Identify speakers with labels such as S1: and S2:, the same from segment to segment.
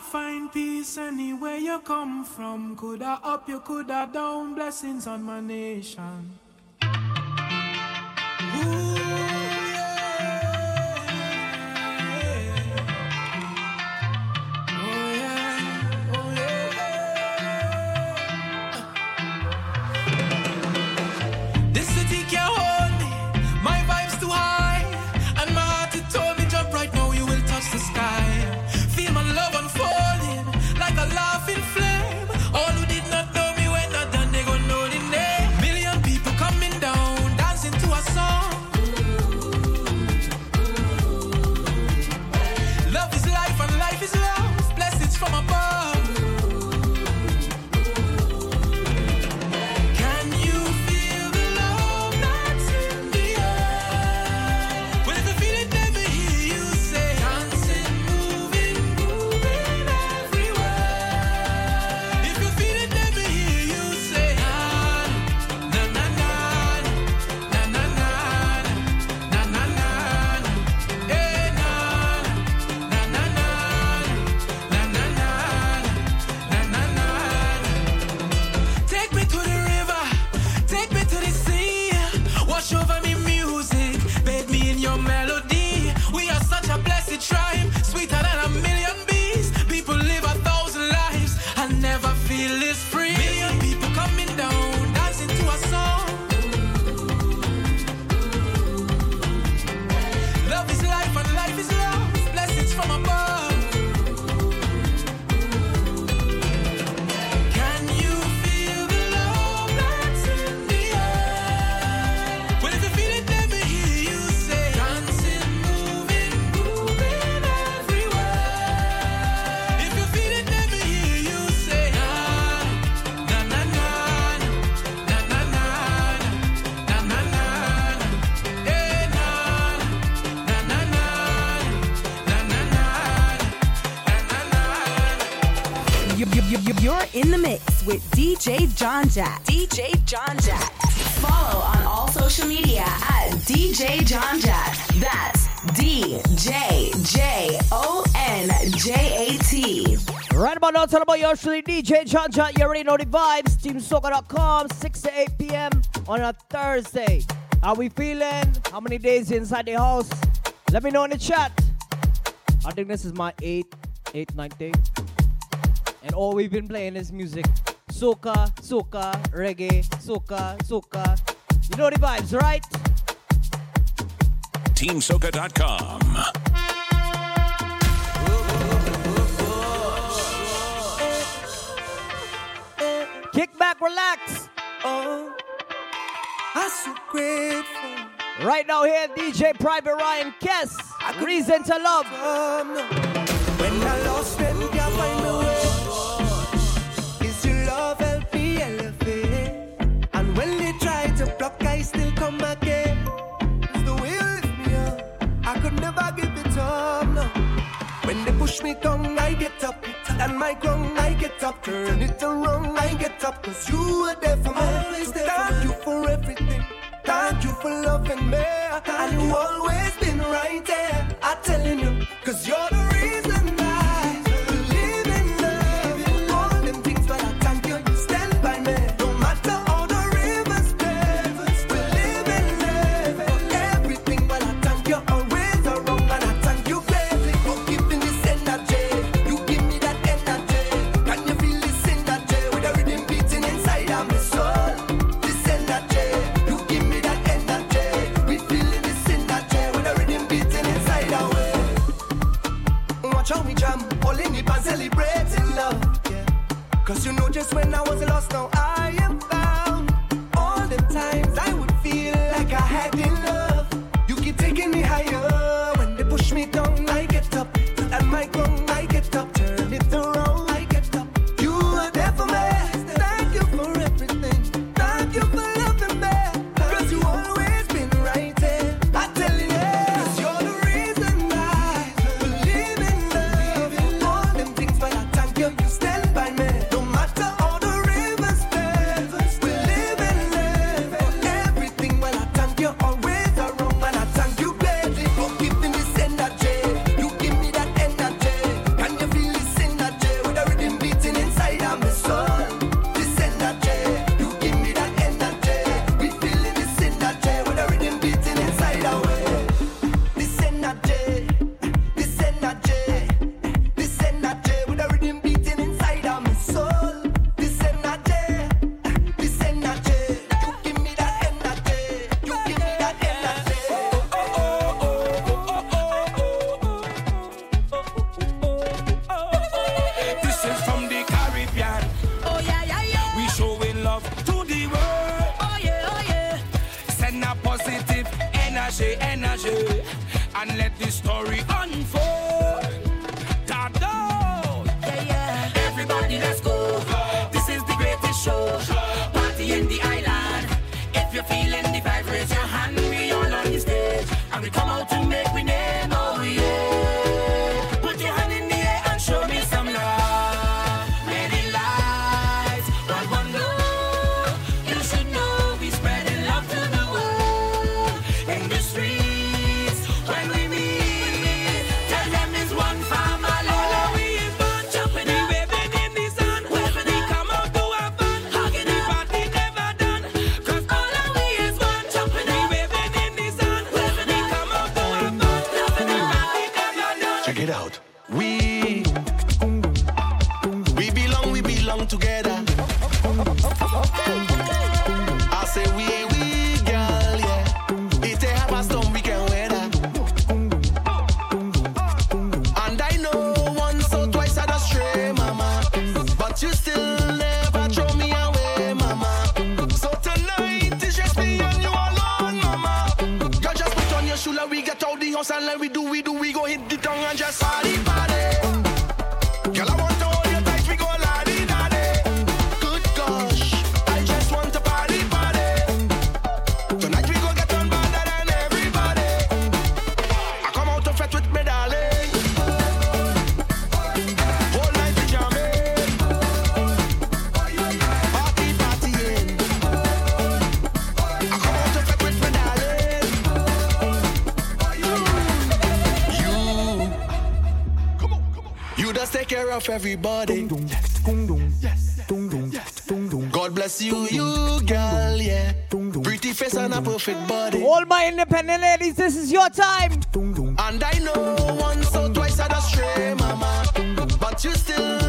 S1: cannot find peace anywhere you come from. Coulda up, you coulda down. Blessings on my nation.
S2: DJ John Jack. DJ John Jack. Follow on all social media at DJ John Jack. That's D J J O N J A T.
S3: Right about now, tell about yours truly, DJ John Jack. You already know the vibes. TeamSoca.com, 6 to 8 p.m. on a Thursday. How we feeling? How many days inside the house? Let me know in the chat. I think this is my eighth, eighth, ninth day. And all we've been playing is music soca, soca, reggae, soca, soca. You know the vibes, right?
S4: TeamSoca.com.
S3: Kick back, relax.
S1: Oh, I'm so grateful.
S3: Right now, here, DJ Private Ryan Kess. Reason to love.
S1: When they push me down, I get up. And my ground, I get up. Turn it around, I get up. Cause you are there for me. Always there Thank you for everything. Thank you for loving me. Thank and you always been right there. I'm telling you, cause you're
S4: off everybody.
S5: God bless you, you girl, yeah. Pretty face and a perfect body.
S3: All my independent ladies, this is your time.
S5: And I know once or twice I'd astray, mama, but you still.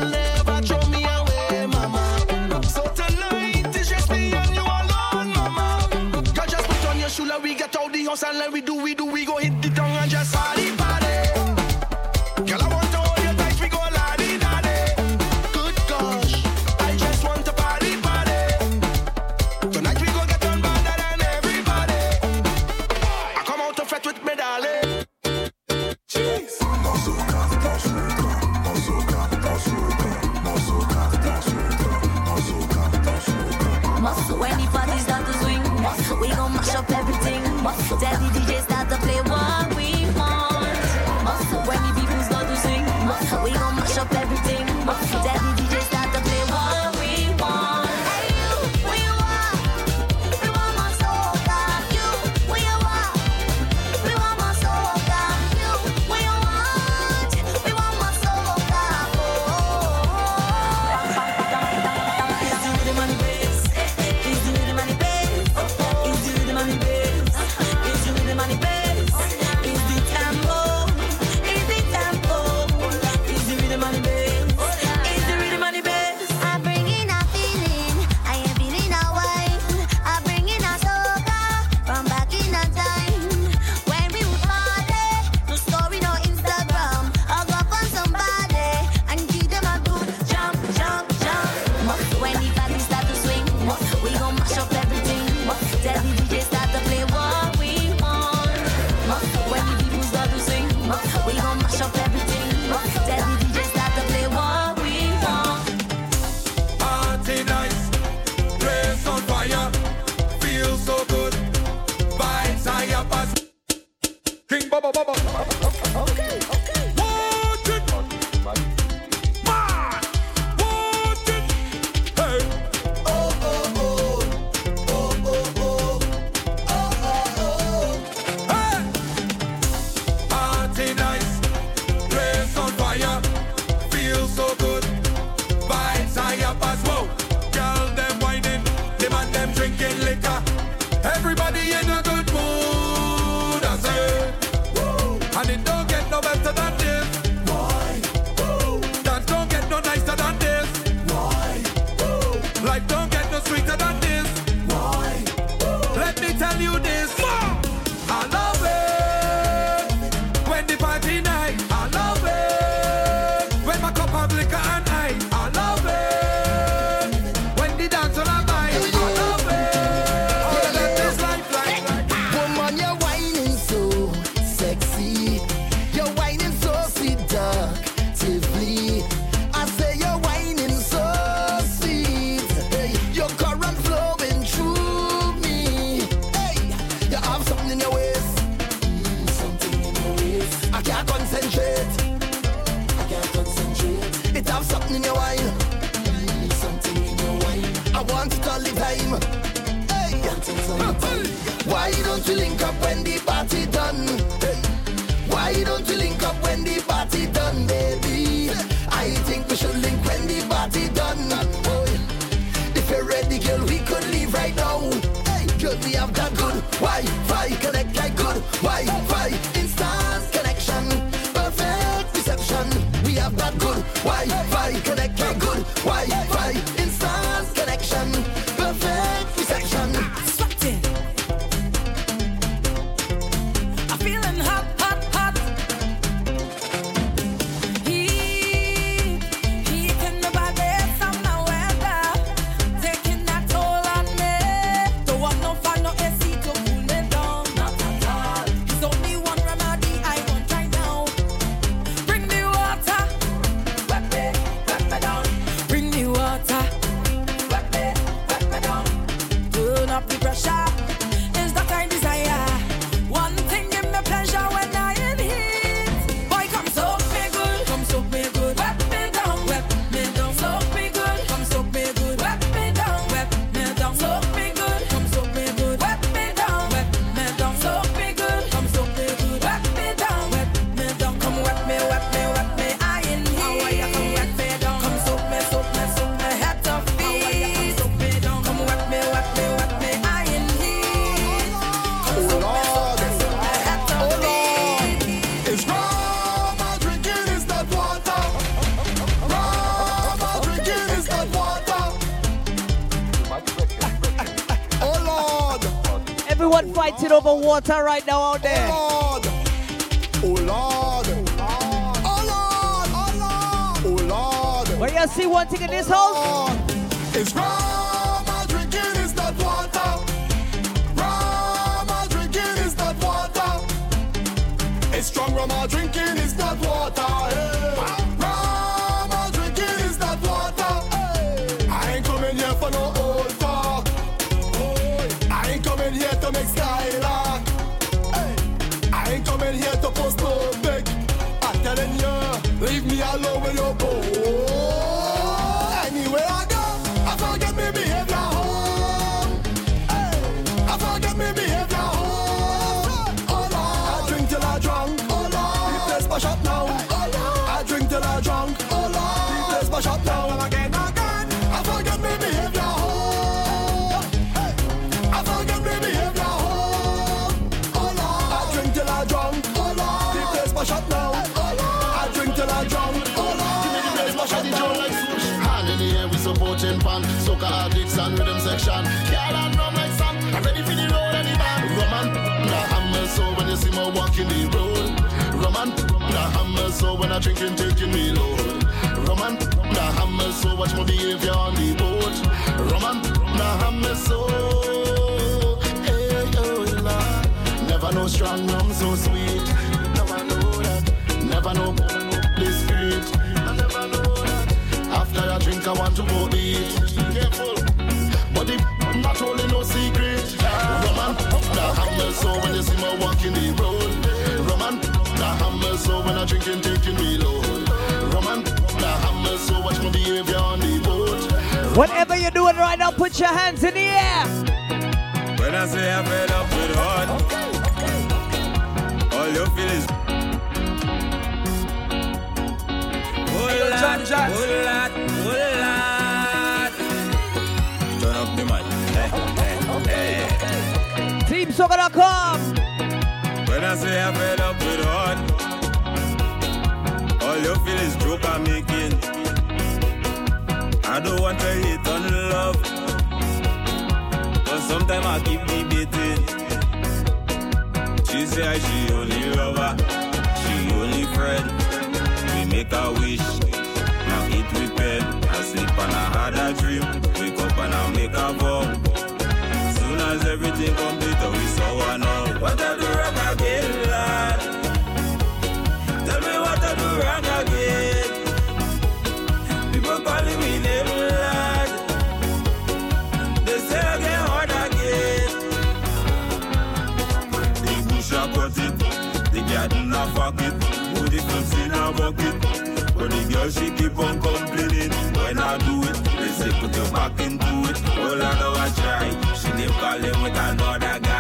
S5: Put your
S6: back
S7: into it. All I know I try. She live
S8: calling with another guy.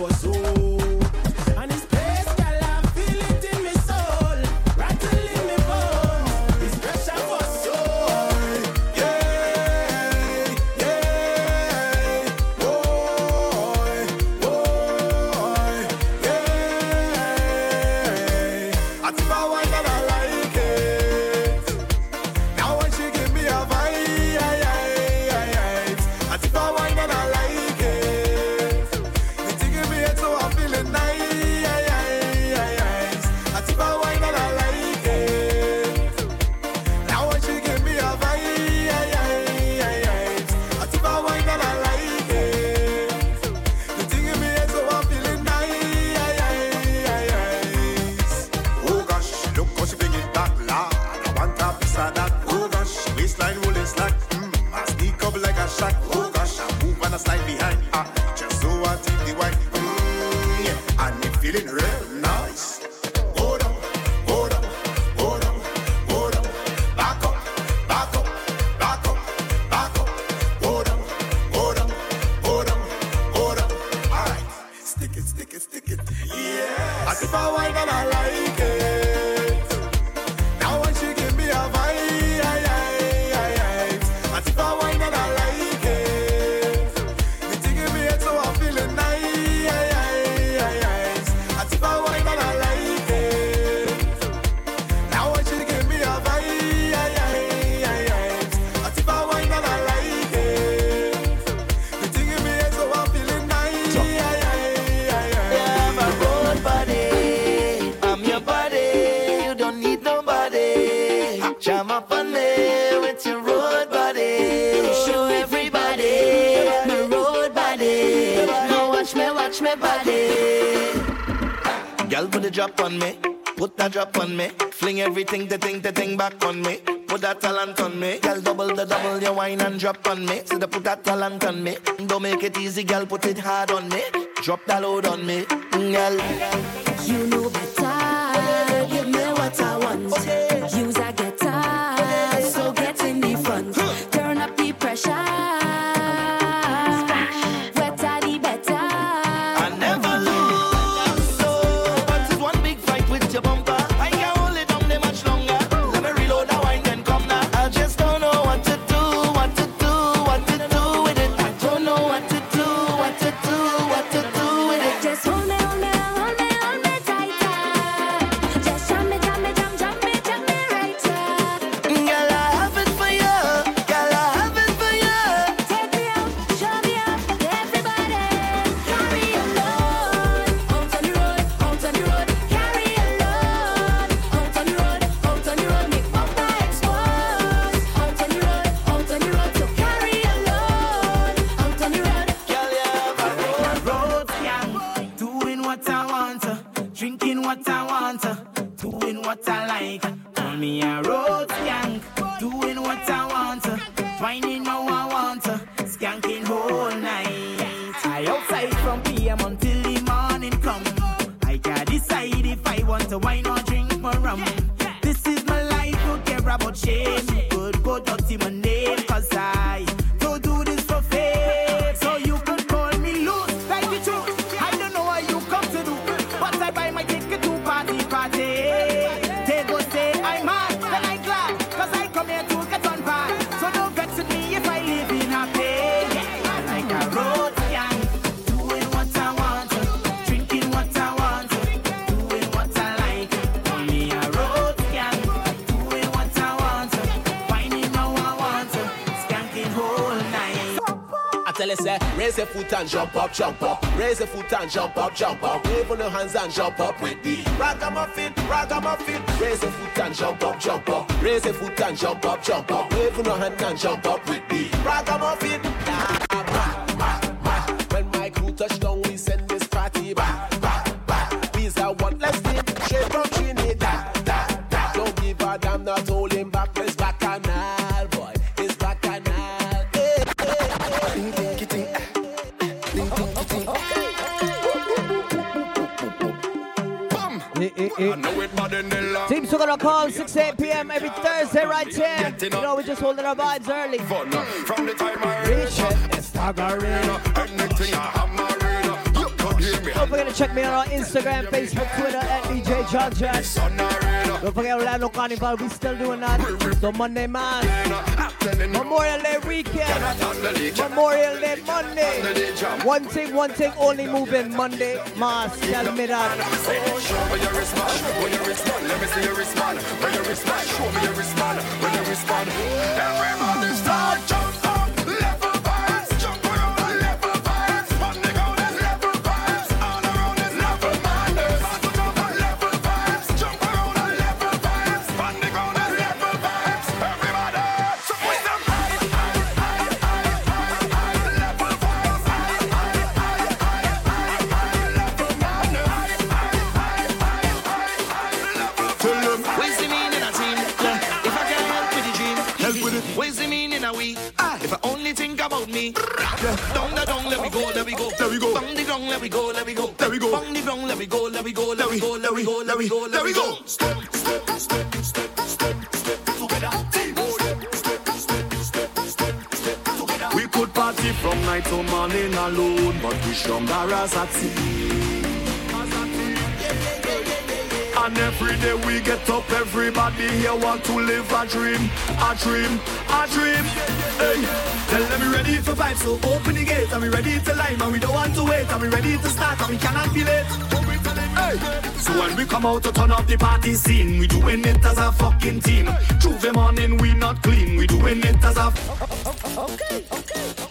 S5: For
S9: soul.
S10: The
S11: girl put it hard
S12: Raise a foot and jump up, jump up. Raise a foot and jump up, jump up. Wave on your hands and jump up with me. ragamuffin, ragamuffin. Raise a foot and jump up, jump up. Raise a foot and jump up, jump up. Wave on your hands and jump up with me. ragamuffin.
S3: o'clock, 6 8 p.m. every Thursday, right here. You know, we just holding our vibes early.
S10: From the time I
S3: reach Don't forget to check me out on Instagram, Facebook, Twitter at DJ John Jack. Don't forget Orlando Carnival, we still doing that. So Monday, man. Memorial Day weekend. Memorial Day Monday. One thing, one thing, only moving Monday. Mars, tell me that.
S10: Show me your wristband. Show me your wristband. Show me your
S13: wristband. Let me go, let me go, let me go. Bang the ground, let me go, let me go, let me go, let me go, let me go, let me go. Step, step, step, step, step, step together.
S14: We could party from night to morning alone, but we stronger as a team. And every day we get up, everybody here want to live a dream, a dream, a dream. Hey, tell them we ready for vibes, so open the gate. And we ready to line, and we don't want to wait. And we ready to start, and we cannot be late. Hey. So when we come out to turn up the party scene, we doing it as a fucking team. Tuesday morning we not clean, we doing it as a. Okay, okay.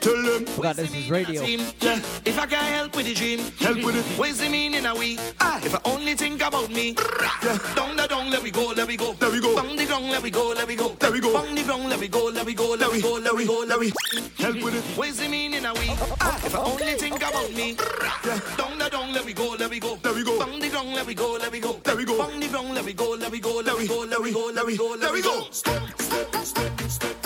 S14: Tell them.
S3: Forgot this is radio.
S13: Yeah. If I can help with the dream, help with it. What's the meaning of we? Ah, if I only think about me. Yeah. Down the down, let we go, let we go, let we go. Bang the ground, let we go, let we go, let we go. Bang the ground, let we go, let we go, let we go, let we go, let we. Help with it. What's the meaning of we? Ah, if I only think about me. Yeah. Down the down, let we go, let we go, let we go. Bang the ground, let we go, let we go, let we go. Bang the ground, let we go, let we go, let we go, let we go, let we go, let we go. Step, step, step, step, step, step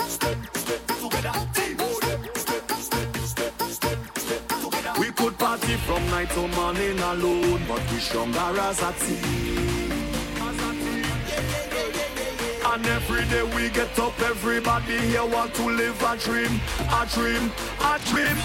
S14: party from night to morning alone, but we stronger as a team. And every day we get up, everybody here want to live a dream, a dream, a dream.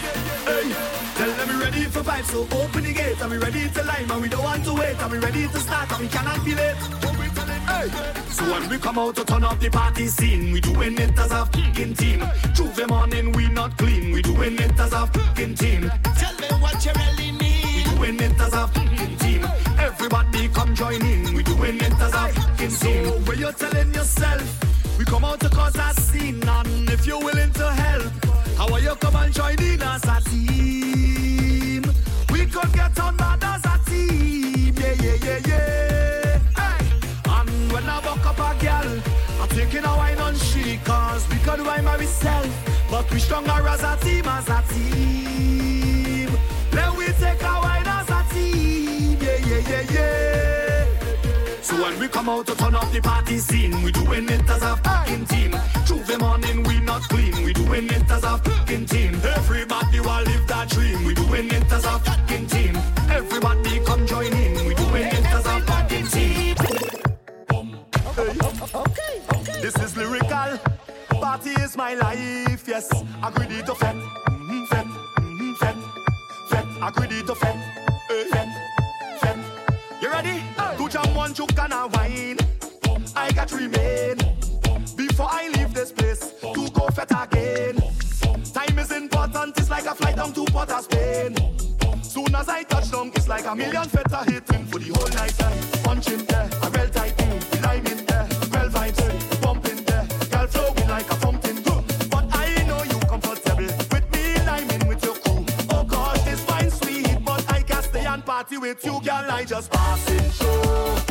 S14: Hey, tell them we ready for vibes, so open the gate, and we ready to line, and we don't want to wait, and we ready to start, and we cannot be late. Hey. So when we come out to turn up the party scene, we doing it as a fucking team. Tuesday morning we not clean, we doing it as a fucking team.
S13: Tell me what you really need.
S14: We doing it as a fucking team. Everybody come join in, we doing it as a fucking team. So when you're telling yourself, we come out to cause a scene, and if you're willing to help, how are you come and join in as a team? By ourselves, but we stronger as a team, as a team. Then we take a wine as a team, yeah, yeah, yeah, yeah. So when we come out to turn up the party scene, we doing it as a fucking team. Tuesday morning we not clean, we doing it as a fucking team. Everybody will live that dream, we doing it as a fucking team. Everybody come join in, we doing it as a fucking team. Okay, okay. This is lyrical. Party is my life, yes. Agree to fet, mhm, fet, fet, fet. Agree to fet, eh, fet, fet. You ready? To jam one chook and a wine. I got to remain before I leave this place to go fet again. Time is important, it's like a flight down to Port of Spain. Soon as I touch down, it's like a million feta hitting for the whole night. Punching there, party with you, girl. I just passing through.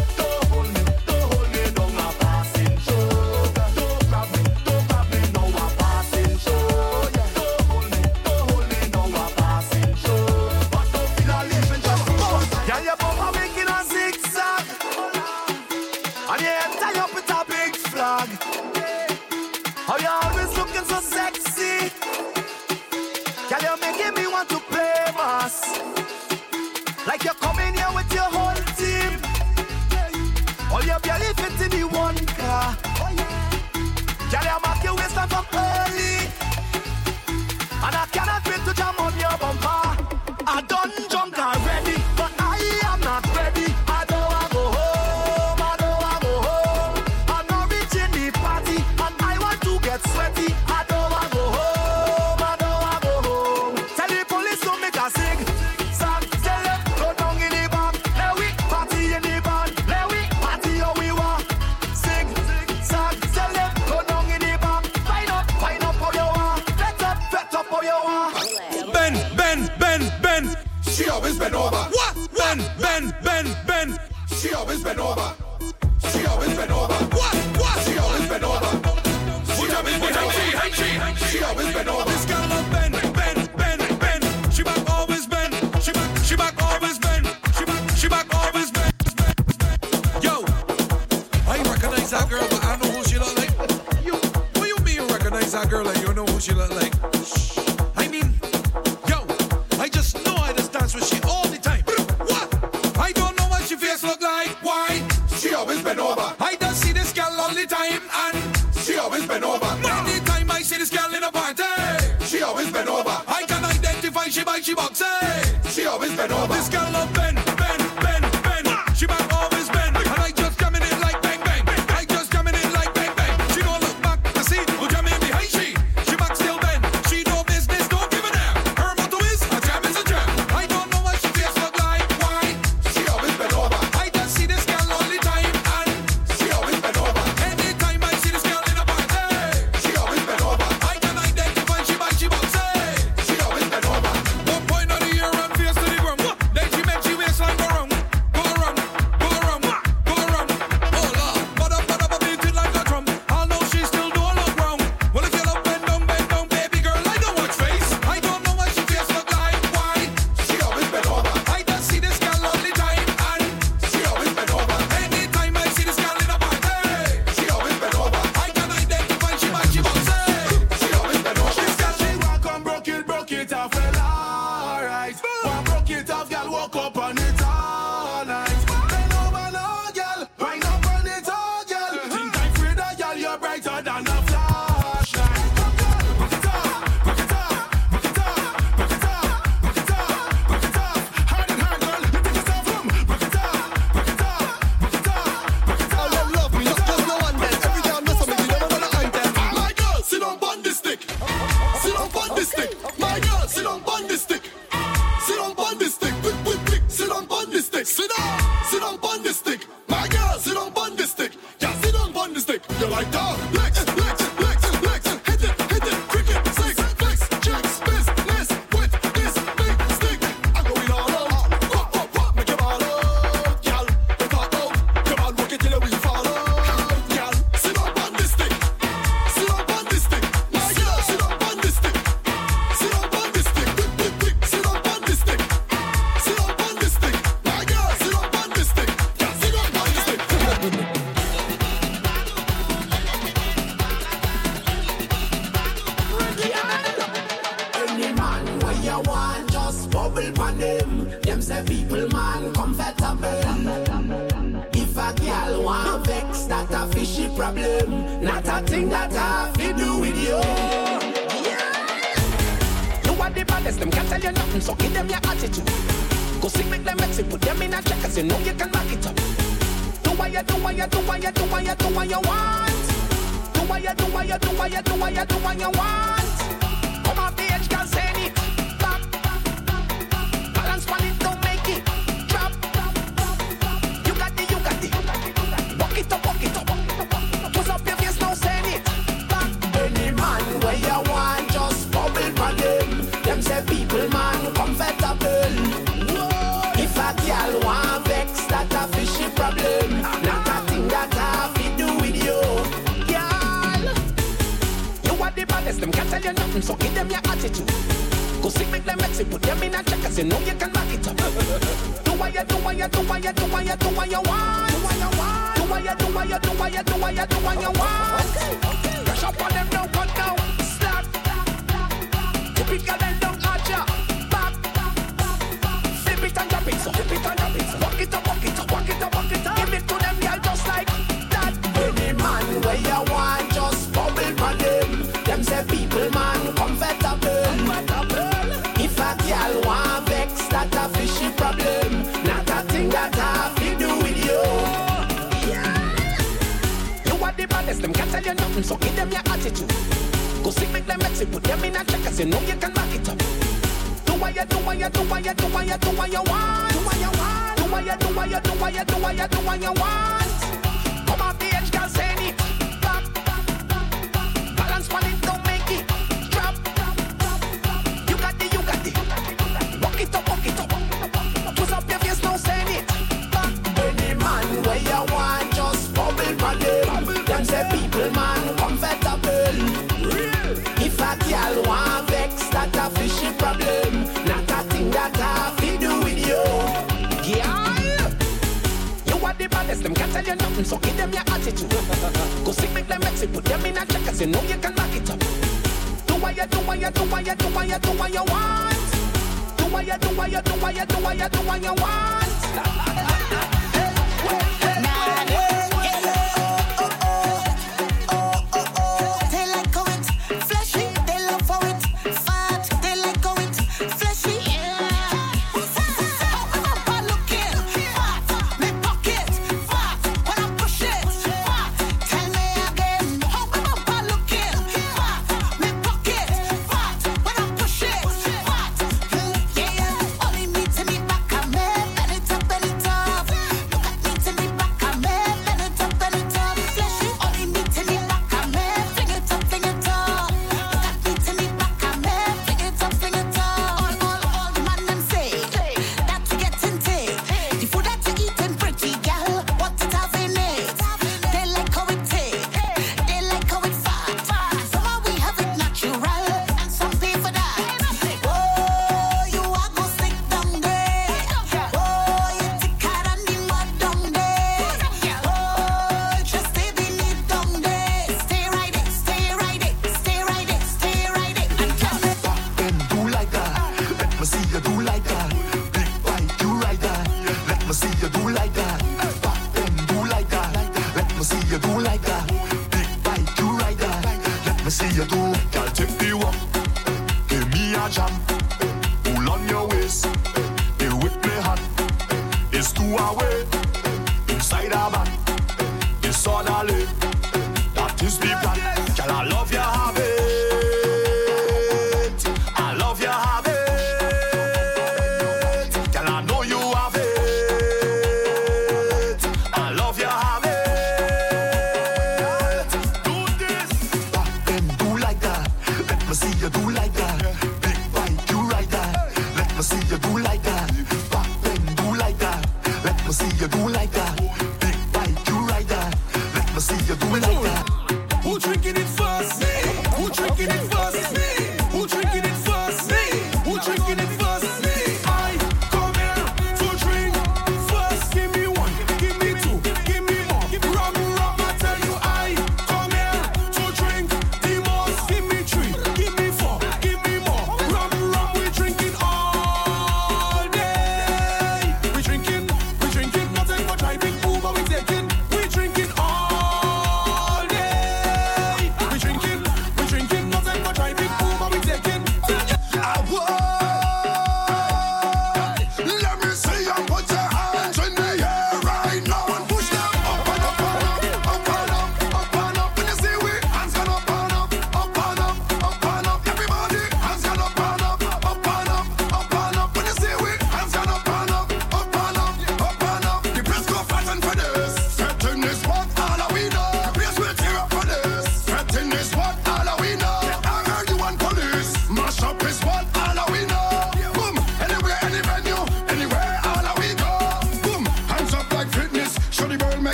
S15: you do what you do what you do what you do what you want. Do what you do what you do what you do what you do what you want.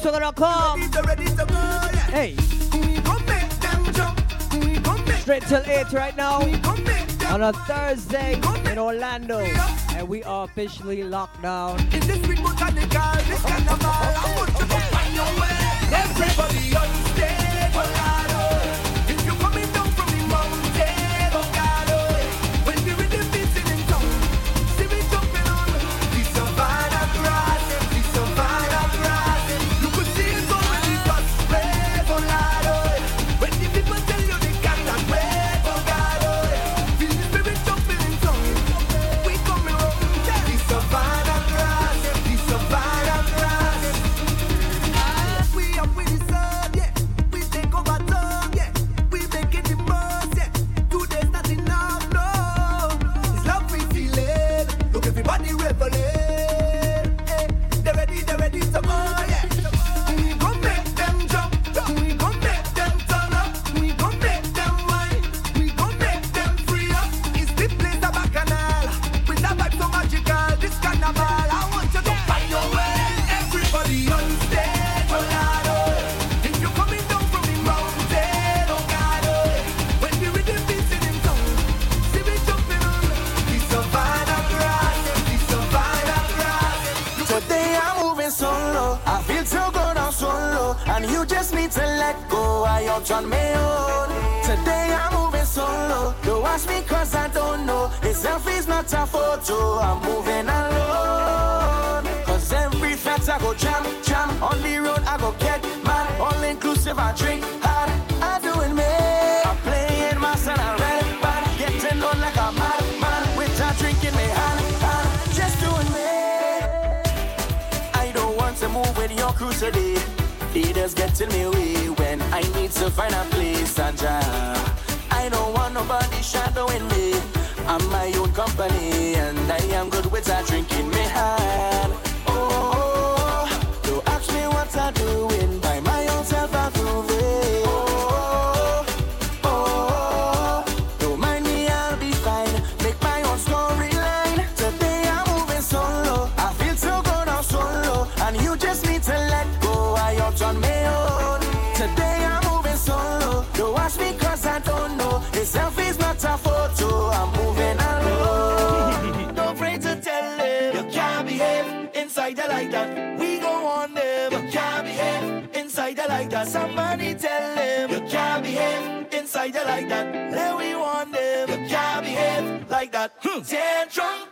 S15: Vibes to
S16: Hey.
S3: Straight till 8 right now. On a Thursday in Orlando. And we are officially locked down.
S8: Everybody on Tell me
S1: way when I need to find a place and job. I don't want nobody shadowing me. I'm my own company and I am good with a drinking. like that. Somebody tell them you can't behave inside you like that. Let we want them you can't behave like that. Hmm. Tantrum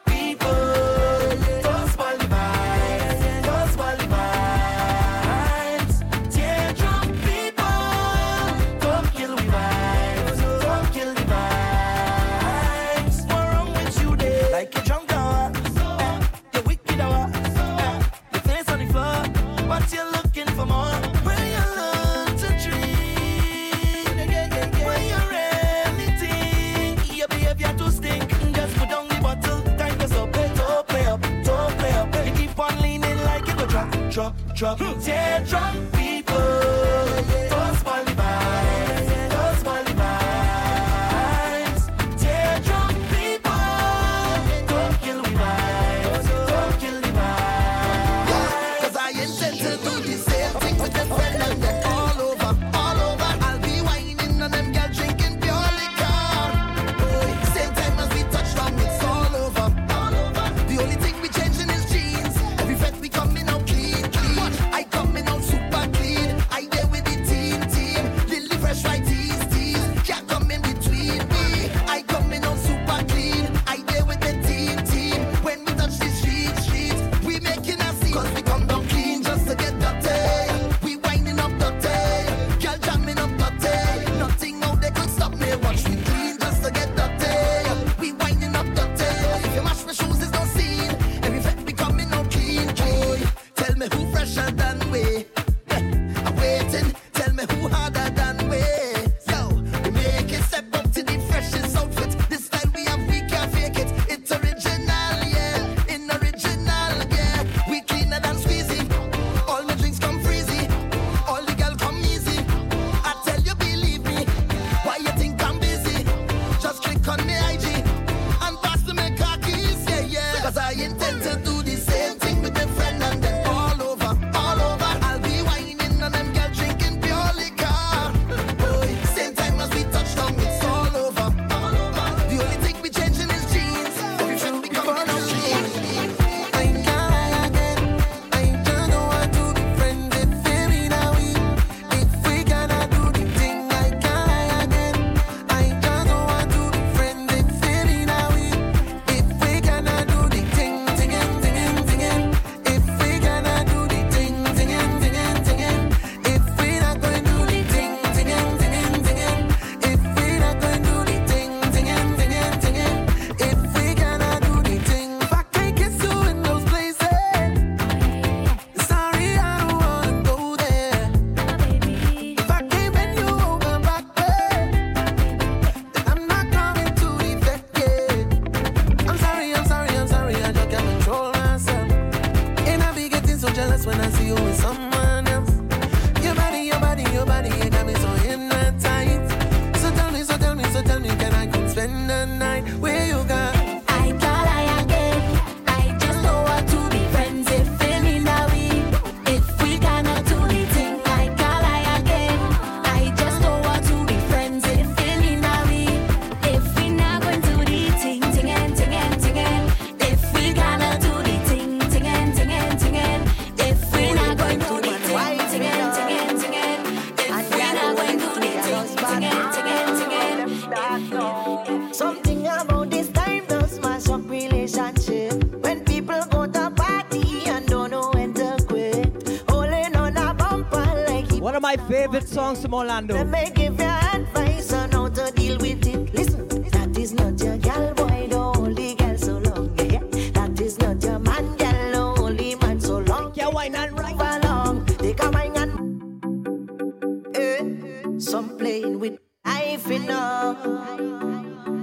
S1: favorite songs from Orlando.
S11: Let me give you advice on how to deal with it. Listen, that is not your gal boy, the only girl so long. Yeah, that is not your man, gal, the only man so long.
S1: Yeah, why not right
S11: along. Take a wine and eh, some playing with life enough,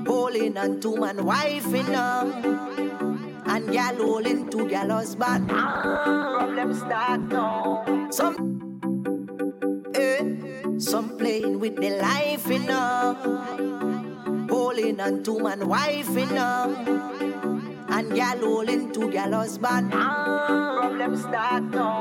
S11: holding on to my wife enough and gal holding to gal husband. Ah, problem start now. Some home and wife in them. And gal holding two gal husband. Ah, Problems start now.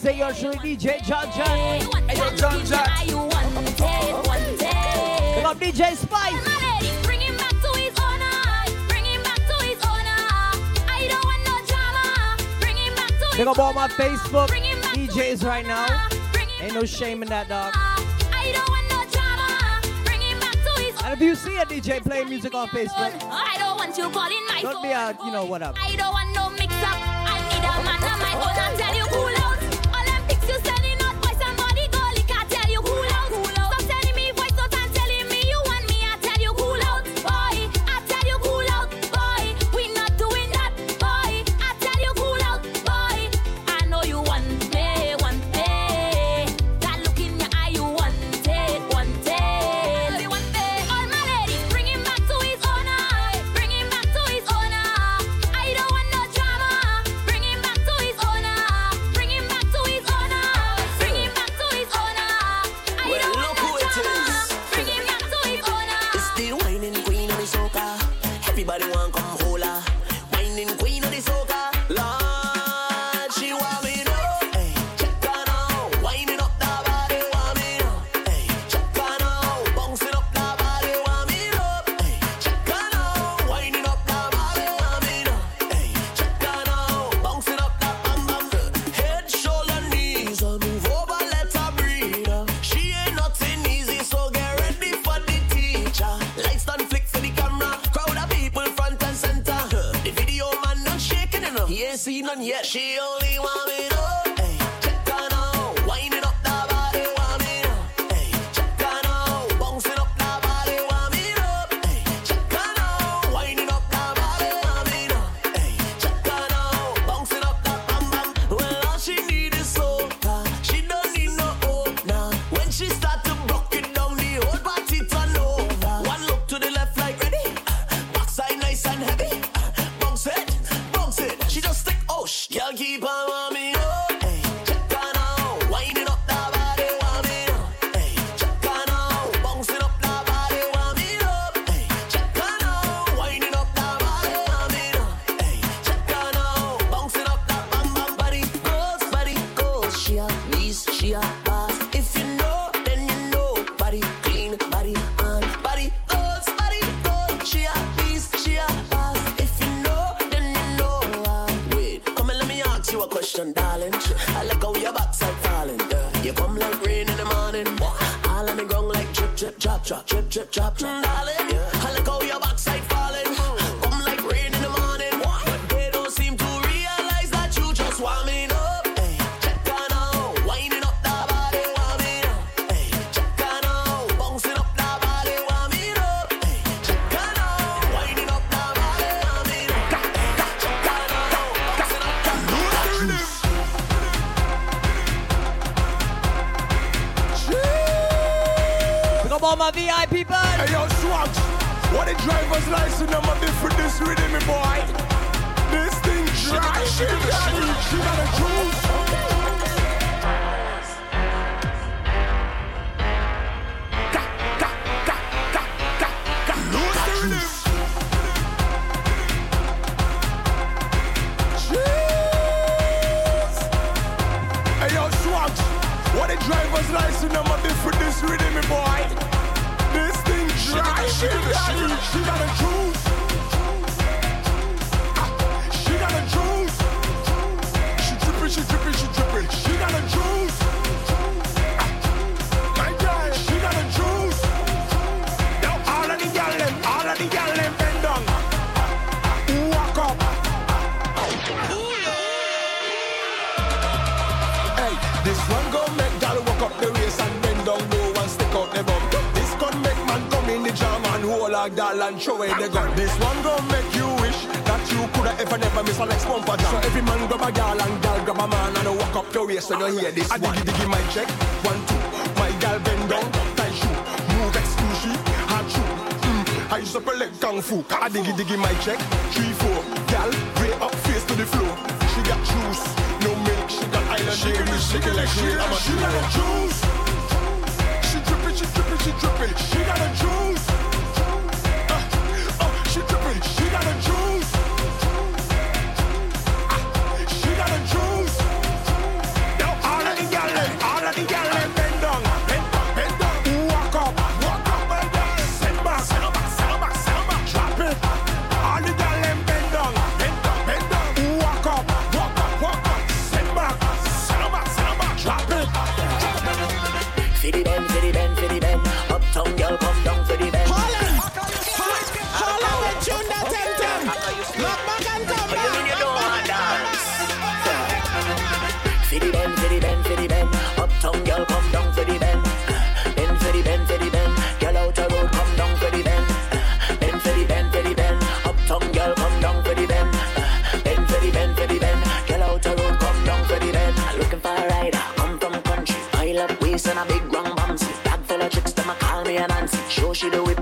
S6: say
S3: you're DJ John John.
S6: Hey, yo, John John.
S3: Come on, DJ Spice. Big up all my Facebook DJs right now. Ain't no shame in that, dog. And if you see a DJ playing music on Facebook,
S6: I don't want you calling my
S3: Don't be a, you know, what up.
S6: I don't want no mix up. I need a man on my own. I'll tell you cool. want hear this I
S1: one. I
S6: diggy my check. One two. My gal bend down, tight shoe, move exclusive, hard shoe. Mm. I used to play like kung fu. I diggy diggy my check. Three four. Gal, way up face to the floor. She got juice, no milk. She got island dairy. She got like she, she, she, she got a juice. She drippin', she drippin', she drippin'. She got a
S8: she do it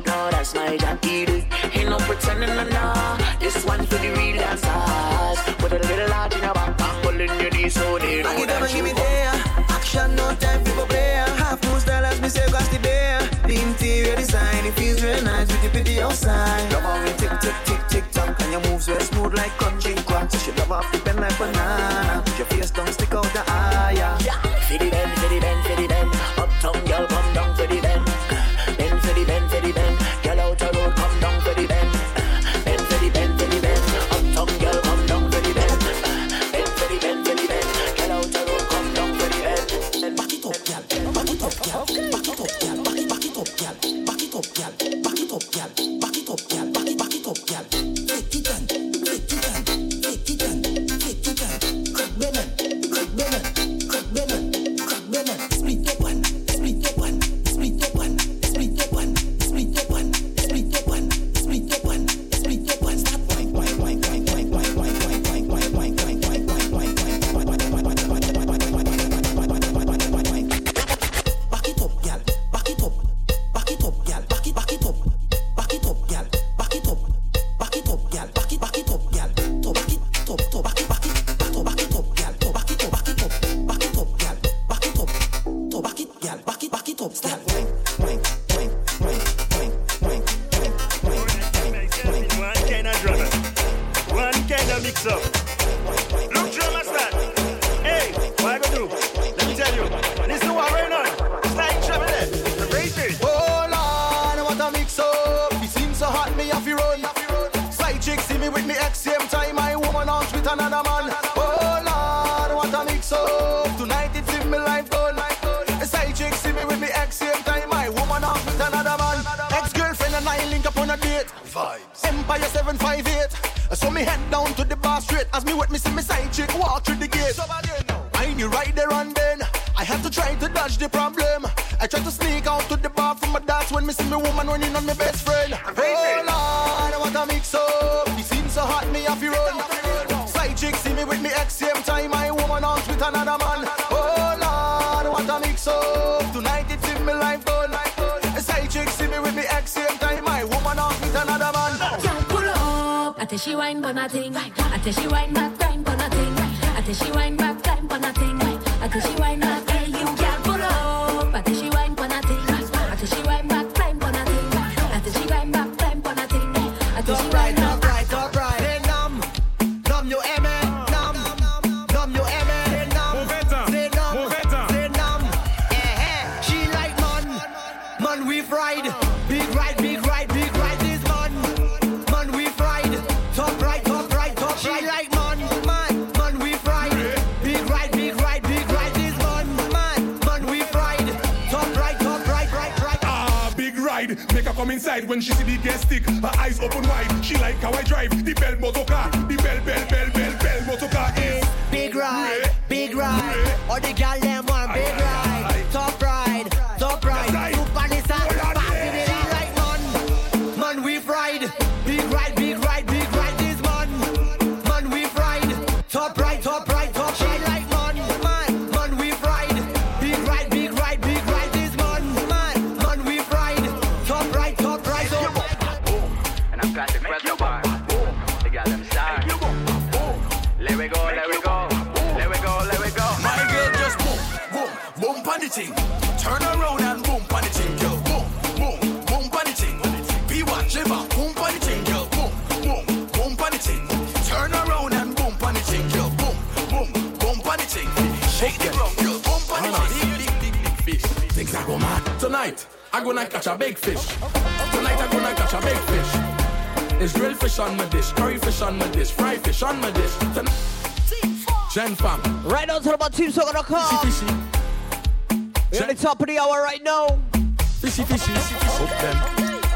S17: them.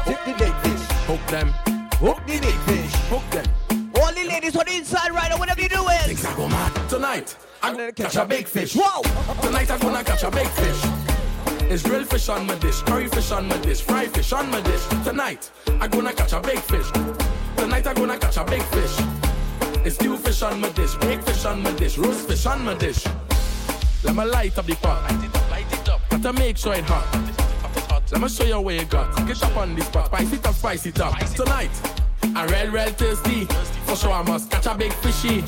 S3: Hook the big fish.
S17: Hook them.
S3: Hook the big fish.
S17: Hook them.
S3: All the ladies on the inside right now, whatever you doing.
S17: Things I go mad. Tonight, I'm gonna catch a big fish.
S3: Whoa!
S17: Tonight, I'm gonna catch a big fish. It's grilled fish on my dish, curry fish on my dish, fried fish on my dish. Tonight, I'm gonna catch a big fish. Tonight, I'm gonna catch a big fish. It's stew fish on my dish, baked fish on my dish, roast fish on my dish. Let me light up the pot. Light it up, light it up. Gotta make sure it hot. Let me show you where you got. Get up on this spot, spice it up, spice it up. Tonight, I'm real, real thirsty. For sure, I must catch a big fishy.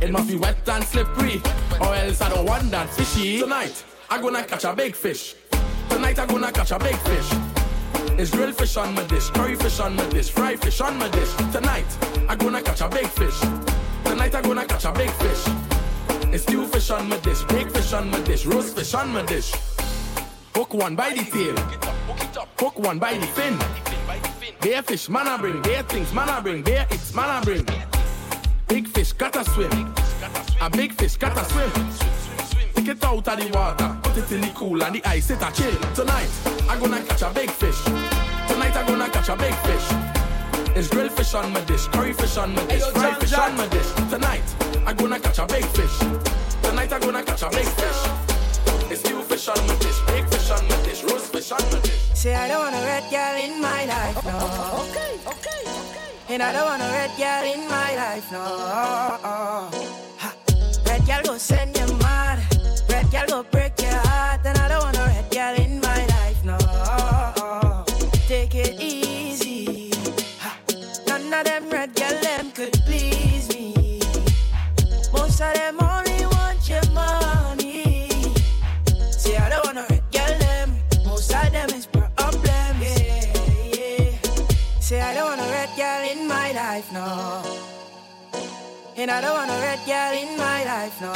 S17: It must be wet and slippery, or else I don't want that fishy. Tonight, I'm gonna catch a big fish. Tonight, I'm gonna catch a big fish. It's grilled fish on my dish, curry fish on my dish, fried fish on my dish. Tonight, I'm gonna catch a big fish. Tonight, I'm gonna catch a big fish. It's stew fish on my dish, baked fish on my dish, roast fish on my dish. Hook one by the tail, hook one by the fin. Bear fish, man I bring, bear things, man I bring, bear it's man I bring. Big fish gotta swim, a big fish gotta swim. Take it out of the water, put it in the cool and the ice it a chill. Tonight, I'm gonna catch a big fish. Tonight I'm gonna catch a big fish. It's grilled fish on my dish, curry fish on my dish, fried fish on my dish. Tonight, I'm gonna catch a big fish. Tonight I'm gonna catch a big fish. It's stew fish on my
S18: Say I don't want a red girl in my life, no. Okay, okay, okay. And I don't want a red girl in my life, no. Ha. Red girl go send you mad. Red girl go And I don't want a red girl in my life, no.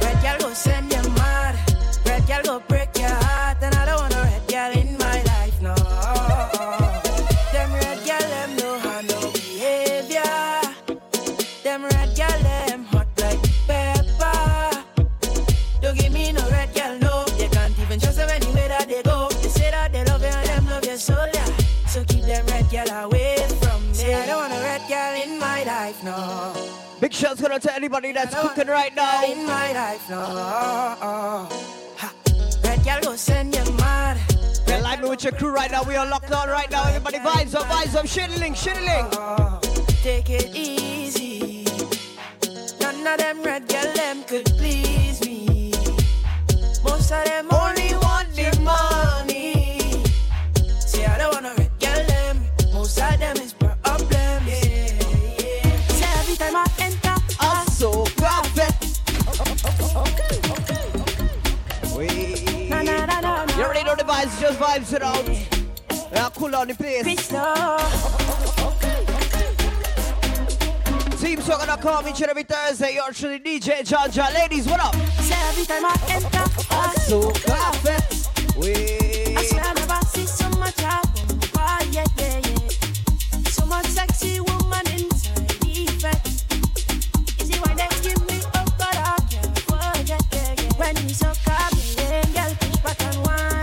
S18: Red girl go send you mad. Red girl go break
S3: shouts going out to anybody that's cooking right now.
S18: In my life, no. Ha. Red girl go send you mad.
S3: You're live with your crew right now. We are locked on right now. Everybody vibes up, vibes up. Shittling, shittling.
S18: Take it easy. None of them red girl them could please me. Most of them only
S3: You already know the vibes, just vibes it out. Yeah, cool down the place. TeamSoccer.com each and every Thursday. You're actually DJ John John. Ladies, what up?
S18: Say every time I enter,
S3: I'm so prophet.
S18: I swear I never see so much happen. Why, yeah, yeah, yeah. So much sexy woman inside defect. Is it why they give me up, but I can't forget, yeah, yeah. When we so calm, back and wine.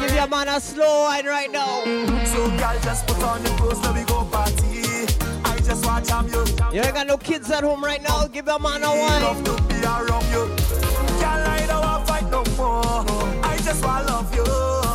S6: give
S1: your
S3: man a slow wine right now.
S1: So, girl, just put on the clothes, let go party. I just you.
S3: You ain't got no kids at home right now. Give your man a wine.
S1: Love to be around you. Girl, I don't want fight no more. I just want love you.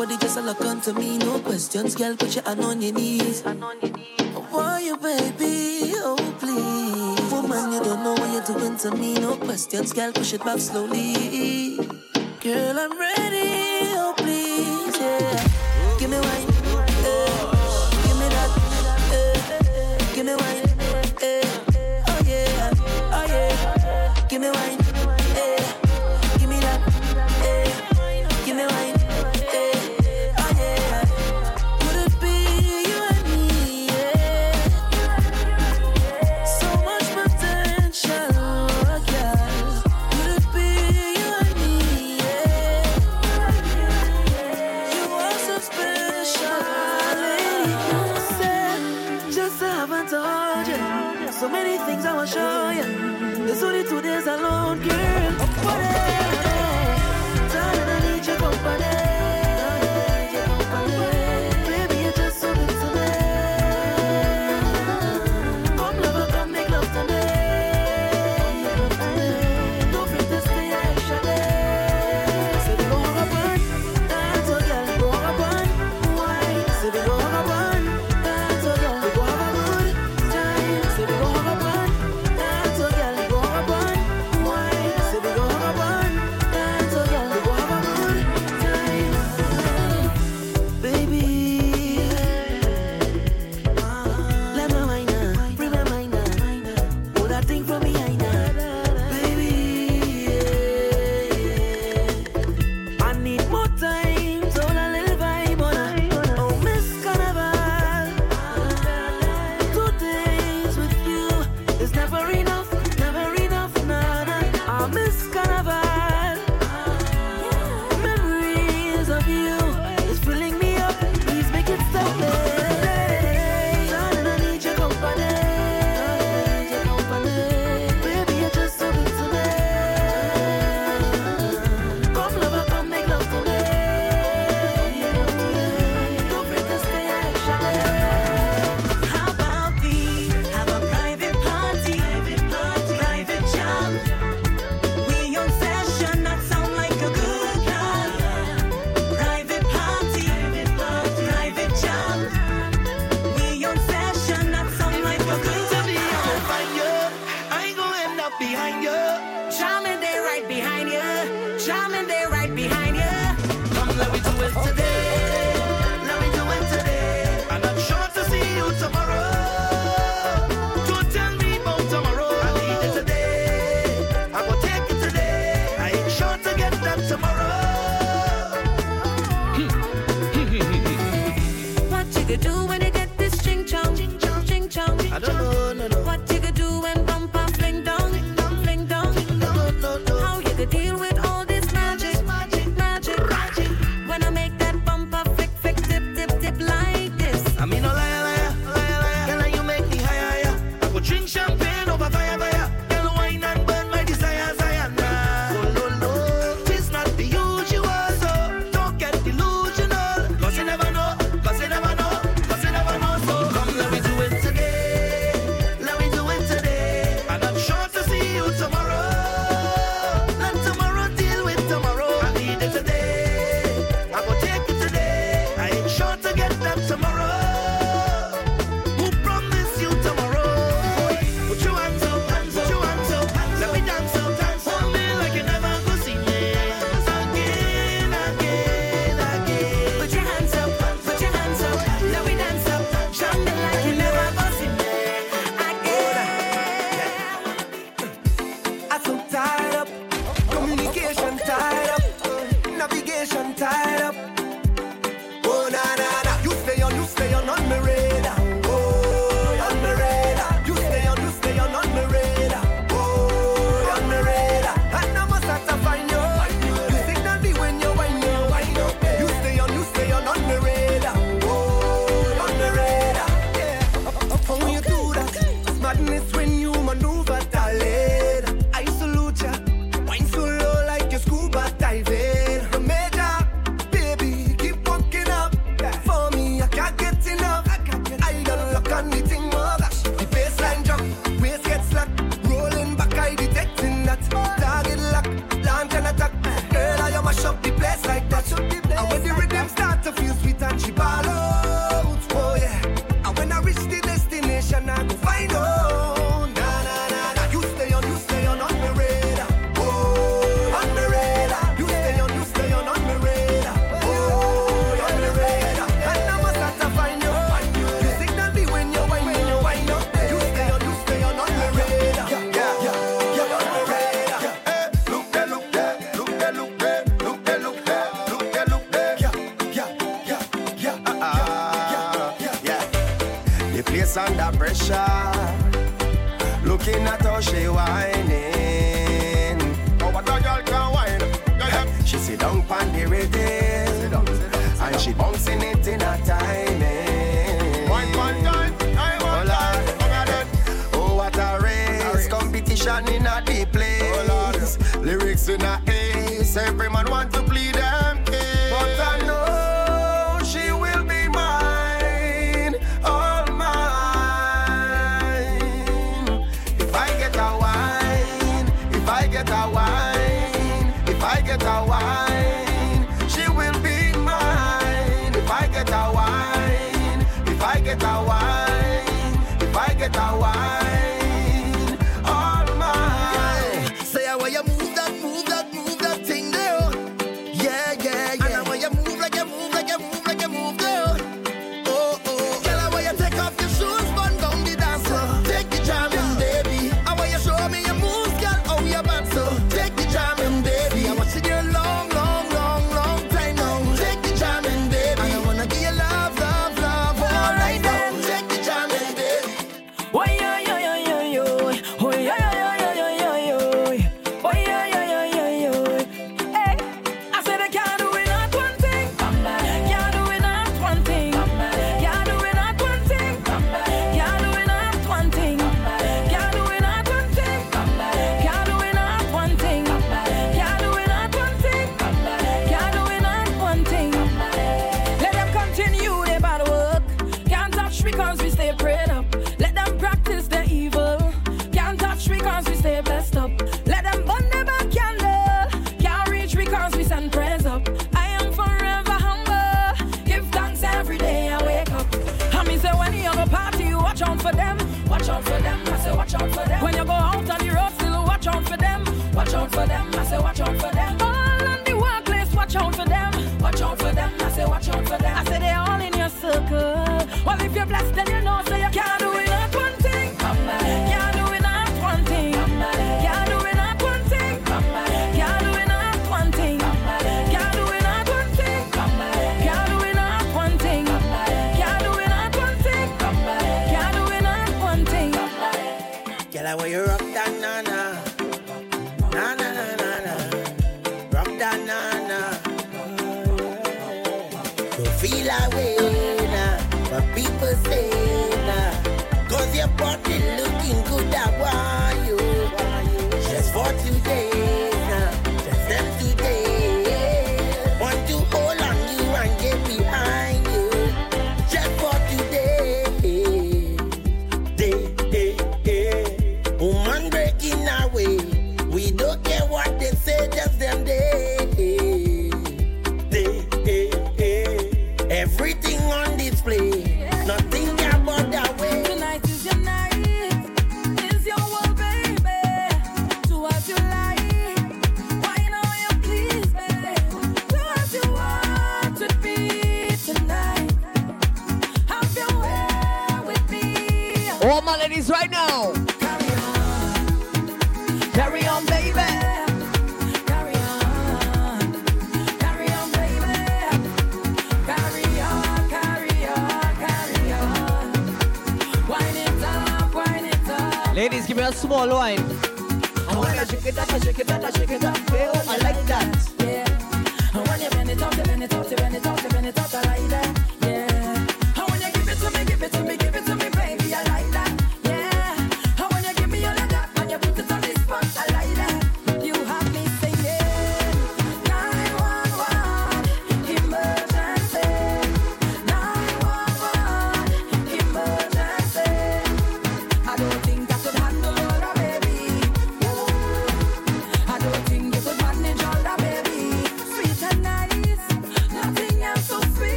S6: body just a lock onto me. No questions, girl, put your hand on your knees. Why you, baby? Oh, please. Woman, you don't know what you're doing to me. No questions, girl, push it back slowly. Girl, I'm ready.
S8: Charming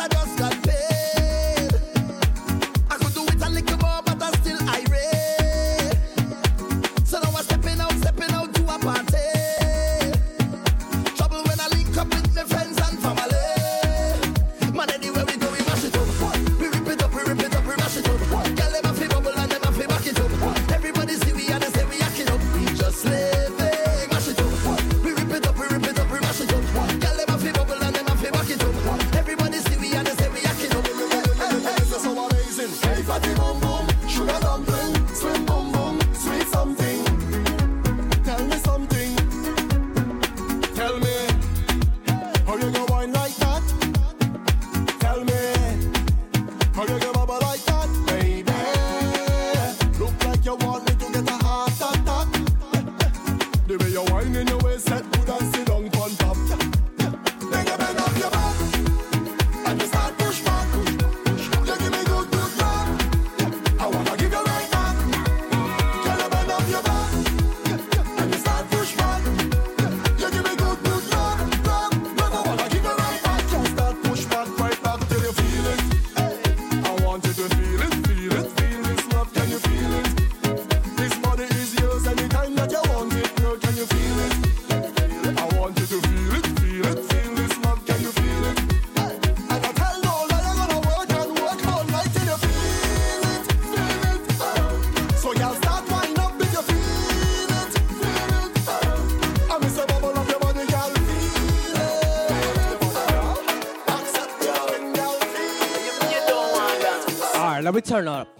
S19: I
S10: just
S6: got turn up.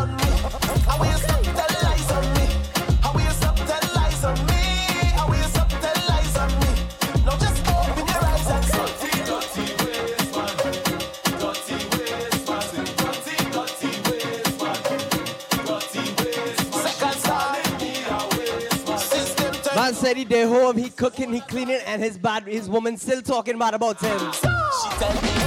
S3: Man
S13: said he day home, he cooking, he cleaning, and his bad his woman still talking bad about him.
S6: She tell me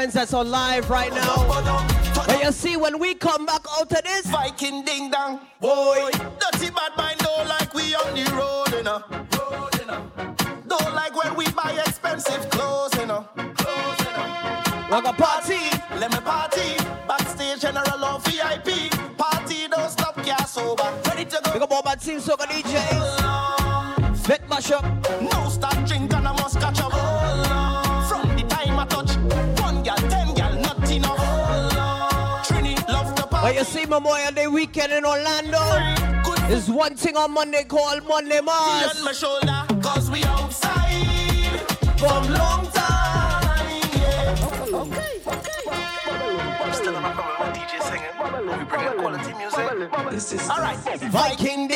S6: friends
S13: that's on live right now. But you see, when we come back, Memorial Day weekend in Orlando. There's one thing on Monday called Monday
S6: Mas.
S13: On
S6: my shoulder, cause we outside from long time. Yeah. Okay, okay. I'm still on my phone with my DJ singing. We bringing quality music.
S20: This is
S6: all right. Viking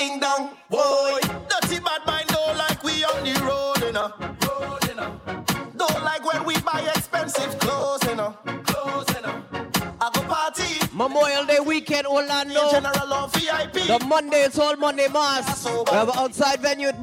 S6: know.
S3: The Monday it's all Monday mas. We have an outside venue
S13: at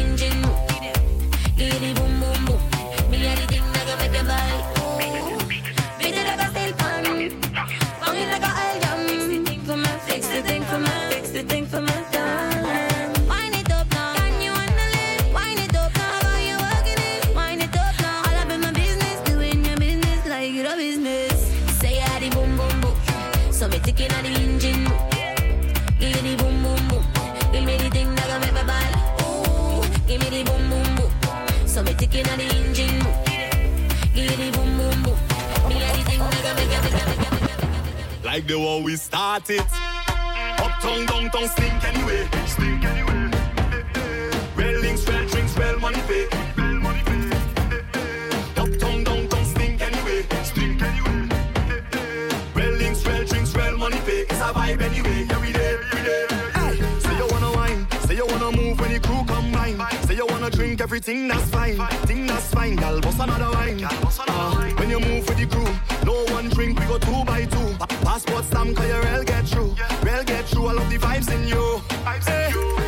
S13: changing. Giddy boom. The
S17: one we started. Uptown, downtown, stink anyway. Stink anyway. Well links, well drinks, well money pay. Well money pay. Uptown, downtown, stink anyway. Stink anyway. Well links, well drinks, well money pay. It's a vibe anyway. Yeah, we there, we there. Say you wanna wine, say you wanna move when the crew combine. Say you wanna drink everything that's fine, thing that's fine. Girl, bust another wine. Uh, when you move with the crew, no one drink, we go two by two. Pa- Passport stamp, cause you real get through. Real get through, I love the vibes in you. Hey, 'cause I,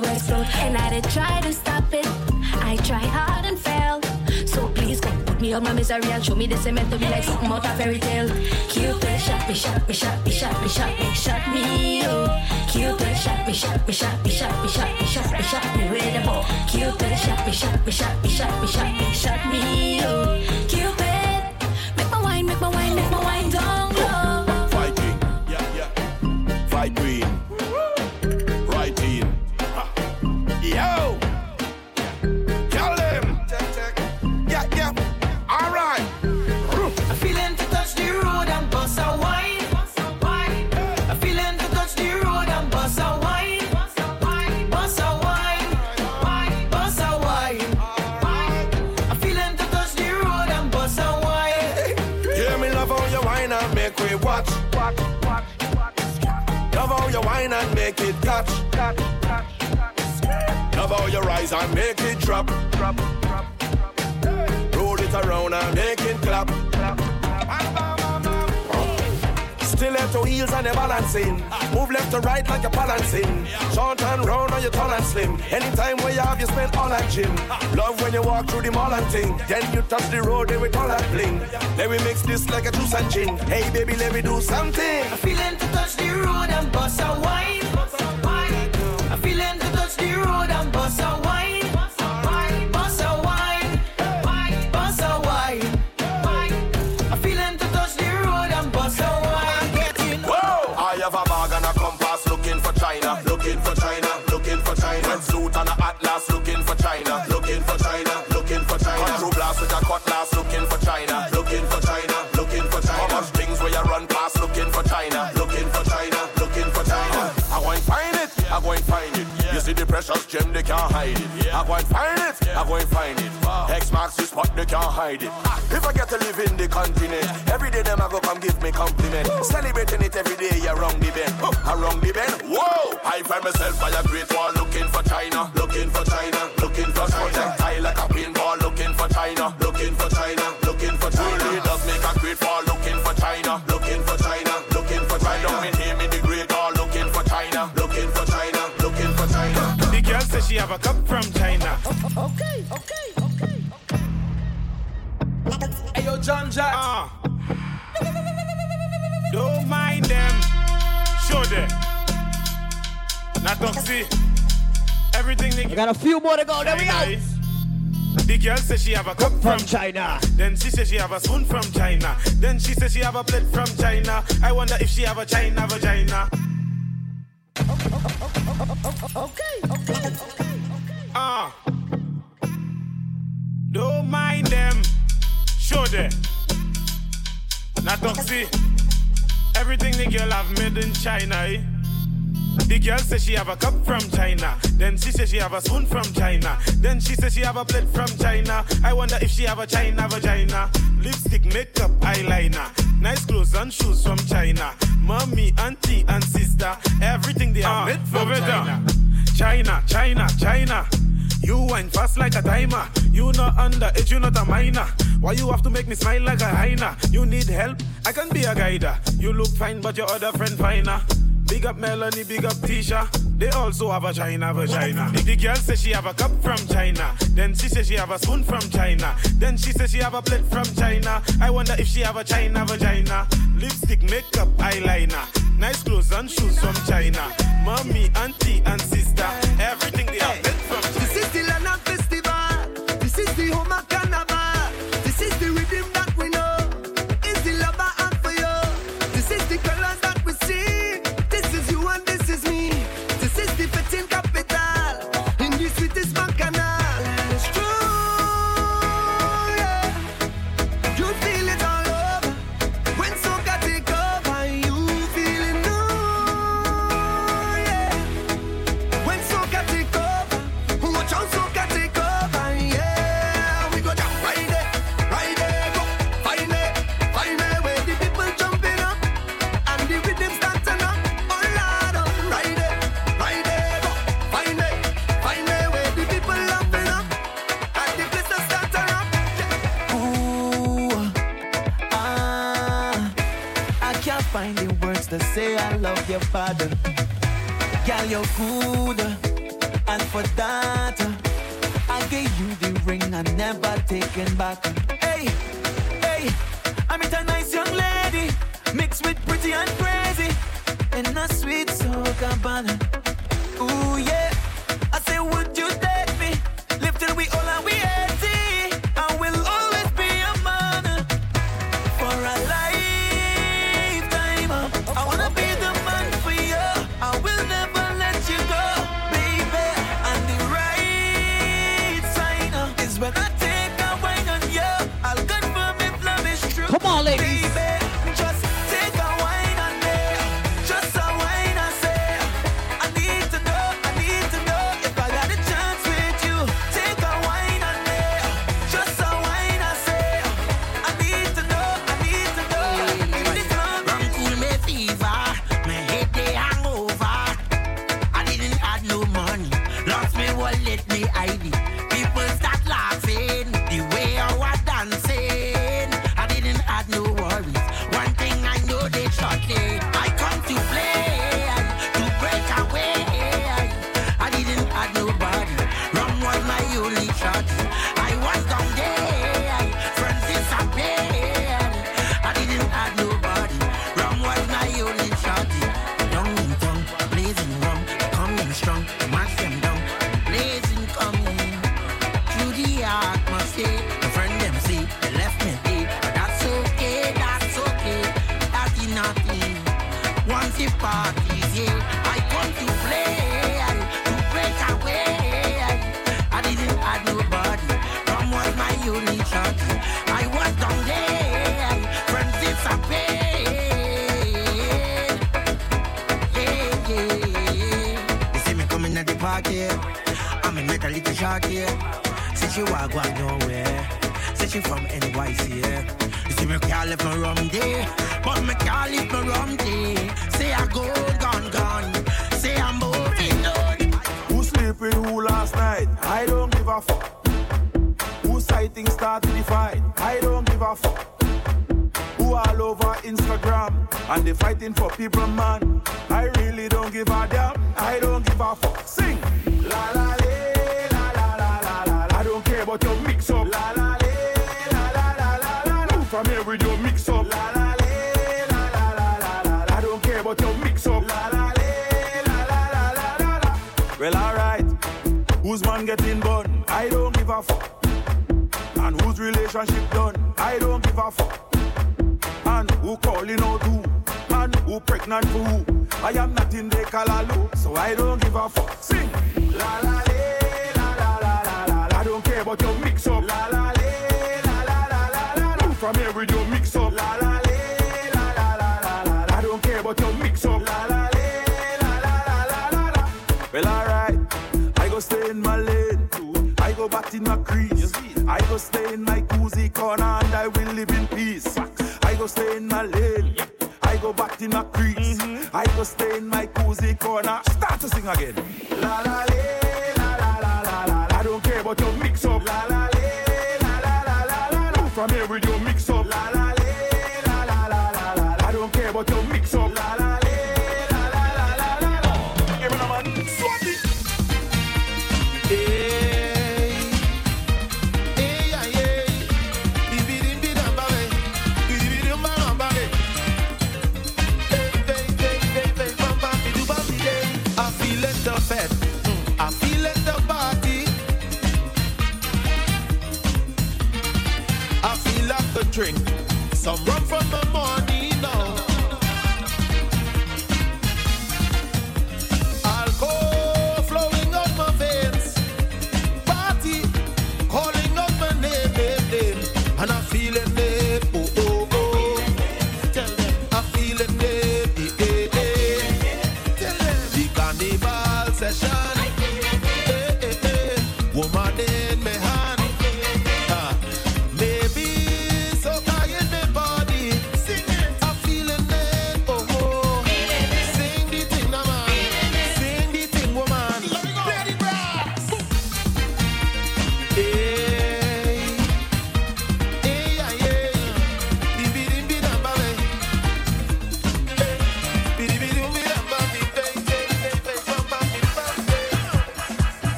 S21: to explode. And I did try to stop it. I tried hard and failed. So please come put me on my misery and show me this cement to be like something out of fairy tale. Cupid shot me, shot me, shot me, shot me, shot me, shot me, oh. Cupid shot me, shot me, shot me, shot me, shot me, shot me, shot me with a bow. Cupid shot me, shot me, shot me, shot me, shot me, shot me, oh.
S17: How and make it catch. Love how you rise and make it drop. drop, drop, drop. Roll it around and make it clap. Stiletto heels and you're balancing. Move left to right like you're balancing. Short and round or you're tall and slim. Anytime where you have, you spend all at gym. Love when you walk through the mall and ting. Then you touch the road, then we all that bling. Then we mix this like a juice and gin. Hey baby, let me do something.
S6: I'm feeling to touch the road and bust a wine.
S17: Precious gem, they can't hide it. I go and find it, I go and find it. X marks the spot, they can't hide it. If I get to live in the continent, every day them I go come give me compliment. Celebrating it every day, wrong the bend, around the bend. Whoa! I find myself by a great wall looking for China, looking for China, looking for China. like a
S22: John Jack. Don't mind them. Show them. Not toxic. Everything they
S3: I got a few more to go. There we go.
S22: The girl says she have a cup from,
S3: China.
S22: Then she says she have a spoon from China. Then she says she have a plate from China. I wonder if she have a China vagina.
S6: Okay, okay, okay. Okay.
S22: Ah show there. Now see Everything the girl have made in China, eh? The girl says she have a cup from China. Then she says she have a spoon from China. Then she says she have a plate from China. I wonder if she have a China vagina. Lipstick, makeup, eyeliner. Nice clothes and shoes from China. Mommy, auntie, and sister. Everything they have uh, made from China. China, China, China. You wine fast like a timer. You not underage, you not a minor. Why you have to make me smile like a hyena? You need help? I can be a guider. You look fine, but your other friend finer. Big up Melanie, big up Tisha. They also have a China vagina. If the girl says she have a cup from China, then she says she have a spoon from China, then she says she have a plate from China. I wonder if she have a China vagina. Lipstick, makeup, eyeliner, nice clothes and shoes from China. Mommy, auntie, and sister, everything they have.
S11: to say I love your father, Girl, you're good, and for that, I gave you the ring I never taken back. Hey, hey, I met a nice young lady, mixed with pretty and crazy, in a sweet soca
S23: banana.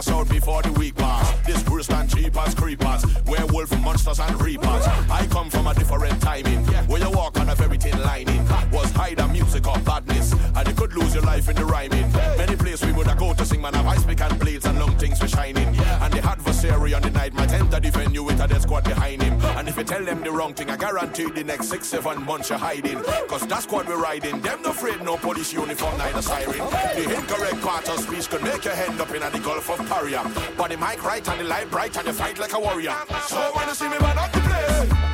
S23: pass out before the week pass. This worse than cheap as creepers. Werewolf monsters and reapers. squad behind him. And if you tell them the wrong thing, I guarantee the next six, seven months you're hiding. Cause that squad we're riding, them no afraid no police uniform, neither siren. The incorrect part of speech could make your head up in the Gulf of Paria. But the mic right and the light bright and you fight like a warrior. So when you see me man up the play.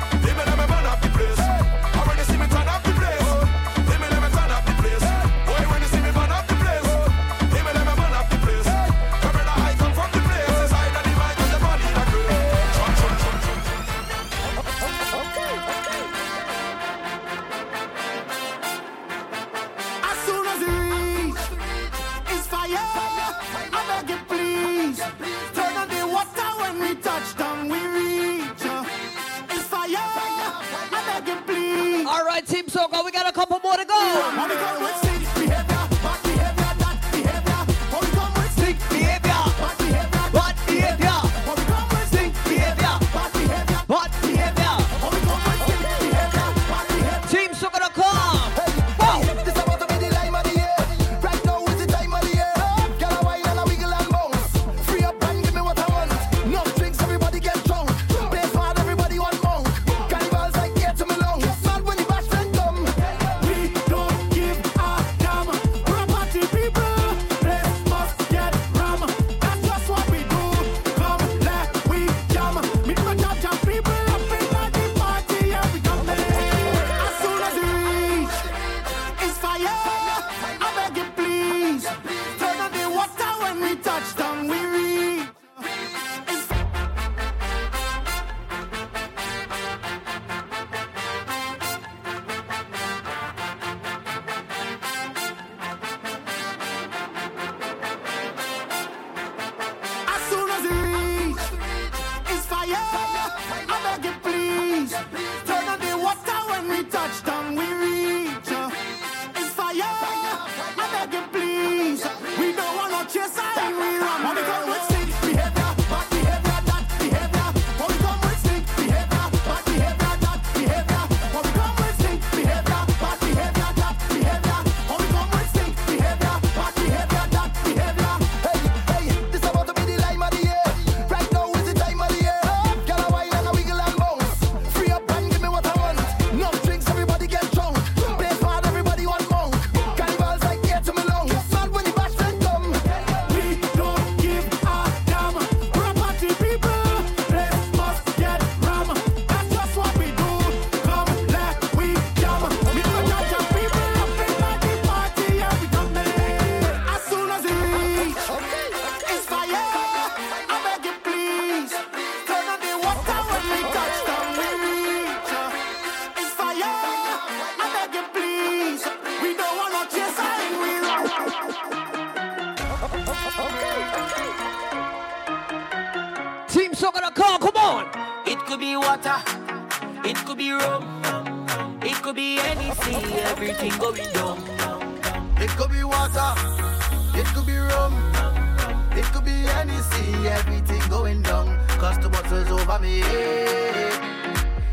S23: can you see
S6: everything going down?
S11: Cause the bottles over me.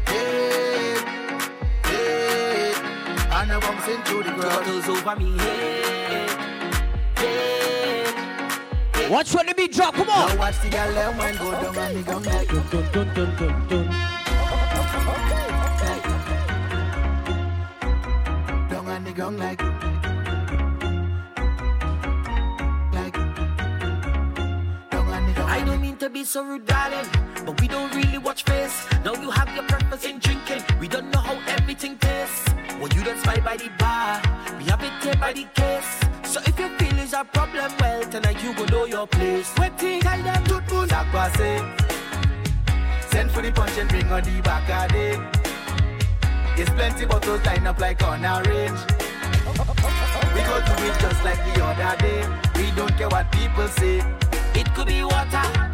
S11: Hey, hey, and I'm bouncing through the crowd.
S6: Bottles over me. Hey, hey,
S3: Watch when the beat drop, come on.
S11: Now watch the girl them when go down and me go like
S3: dun dun dun dun dun dun.
S11: Down and me go like.
S6: be so rude, darling. But we don't really watch face. Now you have your purpose in drinking. We don't know how everything tastes. Well, you don't spy by the bar. We have it here by the case. So if your feelings are problem, well, tonight you go know your place. Waiting, tell them
S11: good moon. Send for the punch and bring on the back it's plenty bottles lined up like on a range. We go do it just like the other day. We don't care what people say.
S6: It could be water,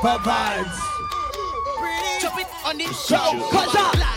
S3: proper vibes.
S11: Chop it on the show.
S17: Cause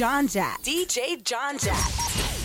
S17: John Jack. DJ John Jack.